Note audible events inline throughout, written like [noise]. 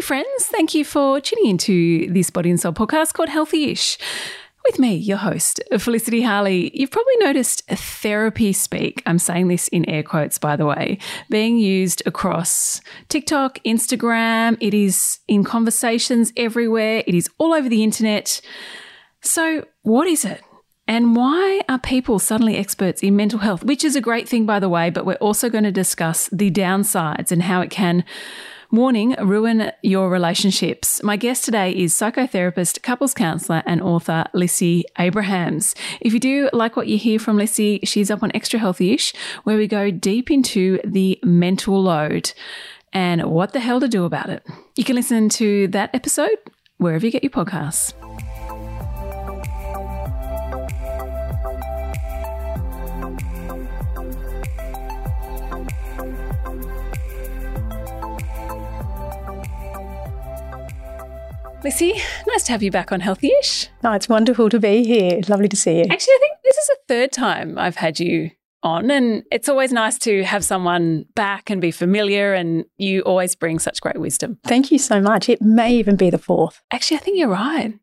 Hey, friends, thank you for tuning into this Body and Soul podcast called Healthy Ish. With me, your host, Felicity Harley. You've probably noticed therapy speak, I'm saying this in air quotes, by the way, being used across TikTok, Instagram. It is in conversations everywhere, it is all over the internet. So, what is it? And why are people suddenly experts in mental health? Which is a great thing, by the way, but we're also going to discuss the downsides and how it can Warning, ruin your relationships. My guest today is psychotherapist, couples counselor, and author Lissy Abrahams. If you do like what you hear from Lissy, she's up on Extra Healthy Ish, where we go deep into the mental load and what the hell to do about it. You can listen to that episode wherever you get your podcasts. Lissy, nice to have you back on Healthy Ish. No, it's wonderful to be here. Lovely to see you. Actually, I think this is the third time I've had you on, and it's always nice to have someone back and be familiar, and you always bring such great wisdom. Thank you so much. It may even be the fourth. Actually, I think you're right.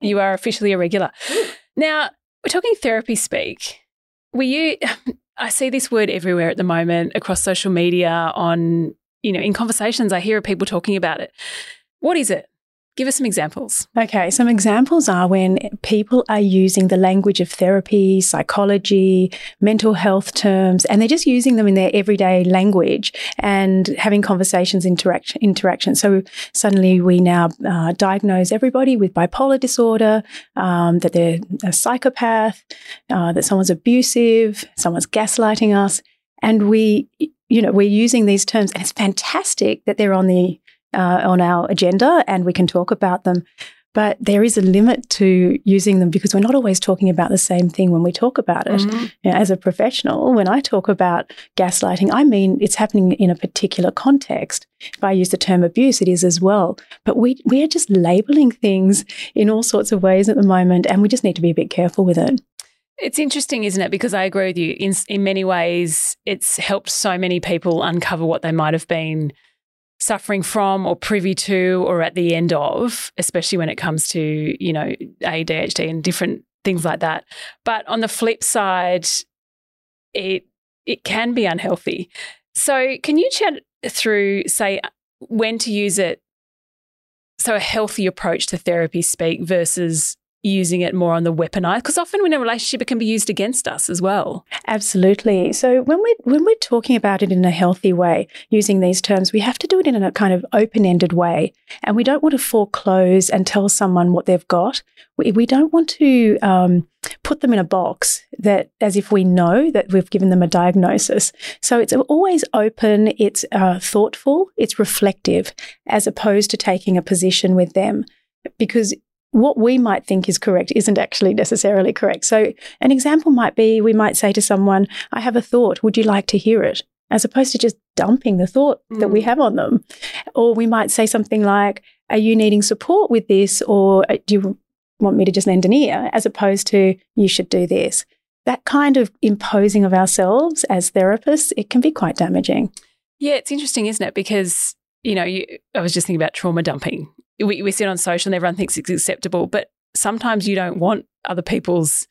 You are officially a regular. Now, we're talking therapy speak. Were you, I see this word everywhere at the moment across social media, on, you know, in conversations, I hear people talking about it. What is it? Give us some examples. Okay, some examples are when people are using the language of therapy, psychology, mental health terms, and they're just using them in their everyday language and having conversations, interaction, interaction. So suddenly we now uh, diagnose everybody with bipolar disorder, um, that they're a psychopath, uh, that someone's abusive, someone's gaslighting us, and we, you know, we're using these terms, and it's fantastic that they're on the uh, on our agenda and we can talk about them. But there is a limit to using them because we're not always talking about the same thing when we talk about it. Mm-hmm. You know, as a professional, when I talk about gaslighting, I mean it's happening in a particular context. If I use the term abuse, it is as well. But we we are just labeling things in all sorts of ways at the moment, and we just need to be a bit careful with it. It's interesting, isn't it? Because I agree with you. In in many ways, it's helped so many people uncover what they might have been suffering from or privy to or at the end of, especially when it comes to, you know, ADHD and different things like that. But on the flip side, it it can be unhealthy. So can you chat through, say, when to use it? So a healthy approach to therapy speak versus using it more on the weaponized because often when a relationship it can be used against us as well. Absolutely. So when we're when we're talking about it in a healthy way using these terms we have to do it in a kind of open-ended way. And we don't want to foreclose and tell someone what they've got. We, we don't want to um, put them in a box that as if we know that we've given them a diagnosis. So it's always open it's uh, thoughtful it's reflective as opposed to taking a position with them. Because what we might think is correct isn't actually necessarily correct. So, an example might be we might say to someone, I have a thought, would you like to hear it? As opposed to just dumping the thought mm. that we mm. have on them. Or we might say something like, Are you needing support with this? Or uh, do you want me to just lend an ear? As opposed to, You should do this. That kind of imposing of ourselves as therapists, it can be quite damaging. Yeah, it's interesting, isn't it? Because you know, you, I was just thinking about trauma dumping we, we on social and everyone thinks it's acceptable, but sometimes you don't want other people's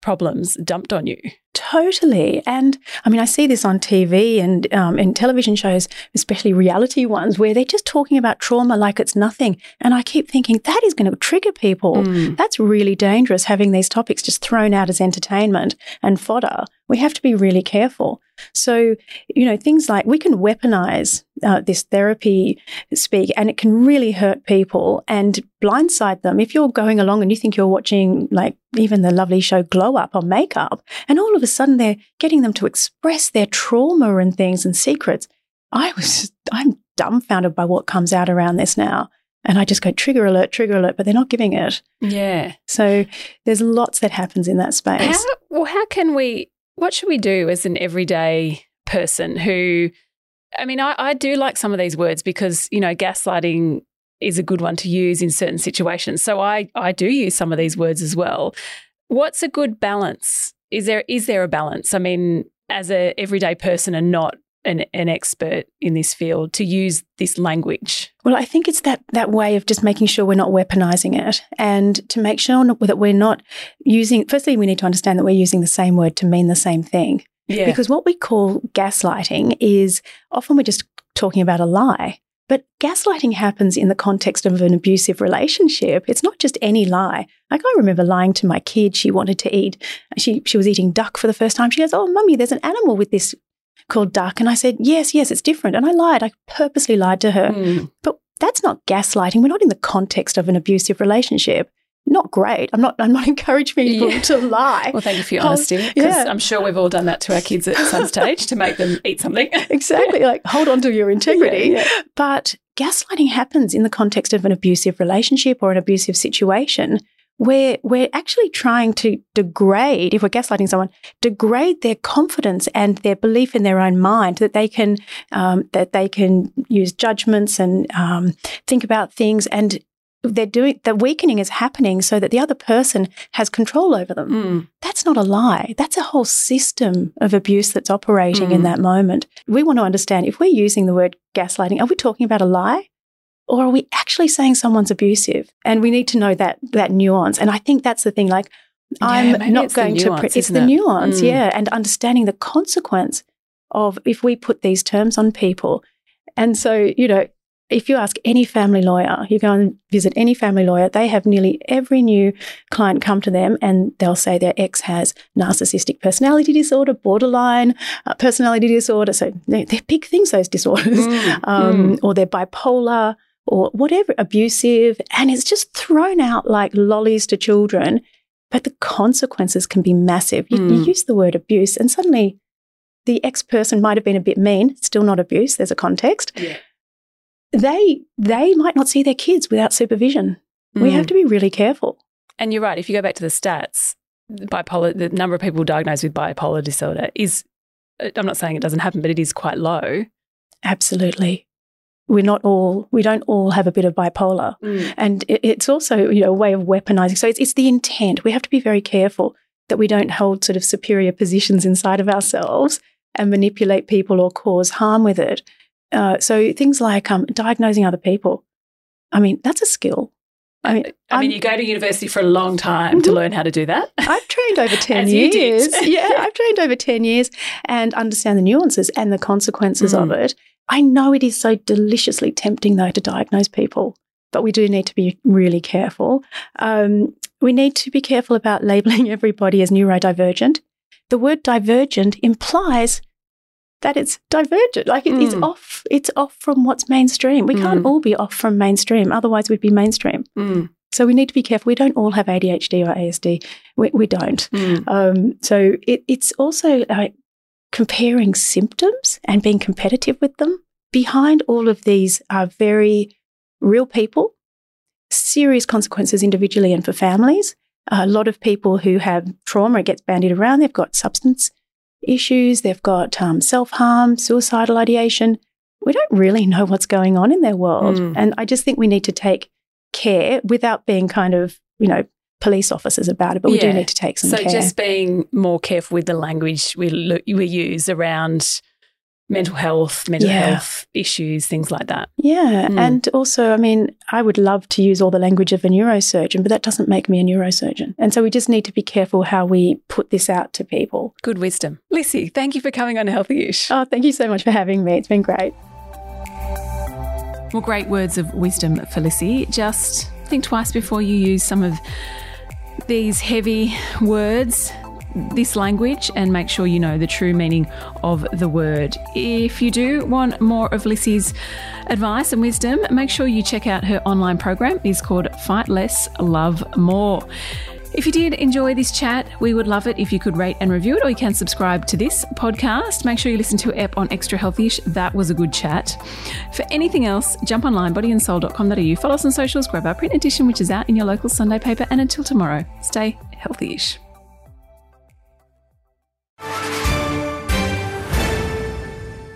problems dumped on you. Totally. And I mean, I see this on TV and um, in television shows, especially reality ones, where they're just talking about trauma like it's nothing. And I keep thinking that is going to trigger people. Mm. That's really dangerous having these topics just thrown out as entertainment and fodder. We have to be really careful. So, you know, things like we can weaponize uh, this therapy speak and it can really hurt people and blindside them. If you're going along and you think you're watching, like, even the lovely show Glow Up on makeup, and all of a sudden they're getting them to express their trauma and things and secrets, I was, I'm dumbfounded by what comes out around this now. And I just go trigger alert, trigger alert, but they're not giving it. Yeah. So there's lots that happens in that space. How, well, how can we what should we do as an everyday person who, I mean, I, I do like some of these words because, you know, gaslighting is a good one to use in certain situations. So I, I do use some of these words as well. What's a good balance? Is there is there a balance? I mean, as an everyday person and not an, an expert in this field to use this language? Well, I think it's that that way of just making sure we're not weaponizing it, and to make sure that we're not using. Firstly, we need to understand that we're using the same word to mean the same thing. Yeah. Because what we call gaslighting is often we're just talking about a lie. But gaslighting happens in the context of an abusive relationship. It's not just any lie. Like I remember lying to my kid. She wanted to eat. She she was eating duck for the first time. She goes, "Oh, mummy, there's an animal with this called duck." And I said, "Yes, yes, it's different." And I lied. I purposely lied to her. Mm. But that's not gaslighting. We're not in the context of an abusive relationship. Not great. I'm not. I'm not [laughs] encouraging people Yeah. to lie. Well, thank you for your honesty. Because yeah. I'm sure we've all done that to our kids at some stage to make them eat something. [laughs] exactly. Like hold on to your integrity. Yeah, yeah. But gaslighting happens in the context of an abusive relationship or an abusive situation where we're actually trying to degrade, if we're gaslighting someone, degrade their confidence and their belief in their own mind that they can um, that they can use judgments and um, think about things and they're doing the weakening is happening so that the other person has control over them Mm. that's not a lie. That's a whole system of abuse that's operating in Mm. that moment. We want to understand if we're using the word gaslighting, are we talking about a lie? Or are we actually saying someone's abusive? And we need to know that that nuance. And I think that's the thing. Like, Yeah, I'm not going to. Pre- it's the it? nuance, Mm. yeah, and understanding the consequence of if we put these terms on people. And so, you know, if you ask any family lawyer, you go and visit any family lawyer, they have nearly every new client come to them and they'll say their ex has narcissistic personality disorder, borderline uh, personality disorder. So they're, they're big things, those disorders. Mm. [laughs] Um, Or they're bipolar or whatever, abusive. And it's just thrown out like lollies to children. But the consequences can be massive. You, you Mm. use the word abuse, and suddenly the ex person might have been a bit mean, still not abuse, there's a context Yeah. They they might not see their kids without supervision. We Mm. have to be really careful. And you're right. If you go back to the stats, bipolar, the number of people diagnosed with bipolar disorder is, uh, I'm not saying it doesn't happen, but it is quite low. Absolutely. We're not all we don't all have a bit of bipolar. And it, it's also, you know, a way of weaponizing. So it's it's the intent. We have to be very careful that we don't hold sort of superior positions inside of ourselves and manipulate people or cause harm with it. Uh, so things like um, diagnosing other people. I mean, that's a skill. I mean, I mean, I'm- you go to university for a long time to Mhm. learn how to do that. I've trained over [laughs] 10 As you did. years. [laughs] yeah, I've trained over 10 years and understand the nuances and the consequences of Mm. it. I know it is so deliciously tempting, though, to diagnose people, but we do need to be really careful. Um, we need to be careful about [laughs] labeling everybody as neurodivergent. The word divergent implies that it's divergent, like it Mm. off. It's off from what's mainstream. We can't Mm. all be off from mainstream, otherwise, we'd be mainstream. Mm, So we need to be careful. We don't all have ADHD or ASD. We, we don't. mm, Um, so it, it's also like comparing symptoms and being competitive with them. Behind all of these are very real people, serious consequences individually and for families. A lot of people who have trauma, it gets bandied around. They've got substance issues, they've got um, self harm, suicidal ideation. We don't really know what's going on in their world. Mm. And I just think we need to take care without being kind of, you know, police officers about it, but we Yeah. do need to take some So care. just being more careful with the language we we use around mental health, mental Yeah. health issues, things like that. Yeah. Mm. And also, I mean, I would love to use all the language of a neurosurgeon, but that doesn't make me a neurosurgeon. And so we just need to be careful how we put this out to people. Good wisdom. Lissy, thank you for coming on Healthy-ish. Oh, thank you so much for having me. It's been great. Well, great words of wisdom for Lissy. Just think twice before you use some of these heavy words, this language, and make sure you know the true meaning of the word. If you do want more of Lissy's advice and wisdom, make sure you check out her online program. It's called Fight Less, Love More. If you did enjoy this chat, we would love it if you could rate and review it, or you can subscribe to this podcast. Make sure you listen to Ep on Extra Healthyish. That was a good chat. For anything else, jump online, bodyandsoul.com.au. Follow us on socials, grab our print edition, which is out in your local Sunday paper. And until tomorrow, stay healthyish.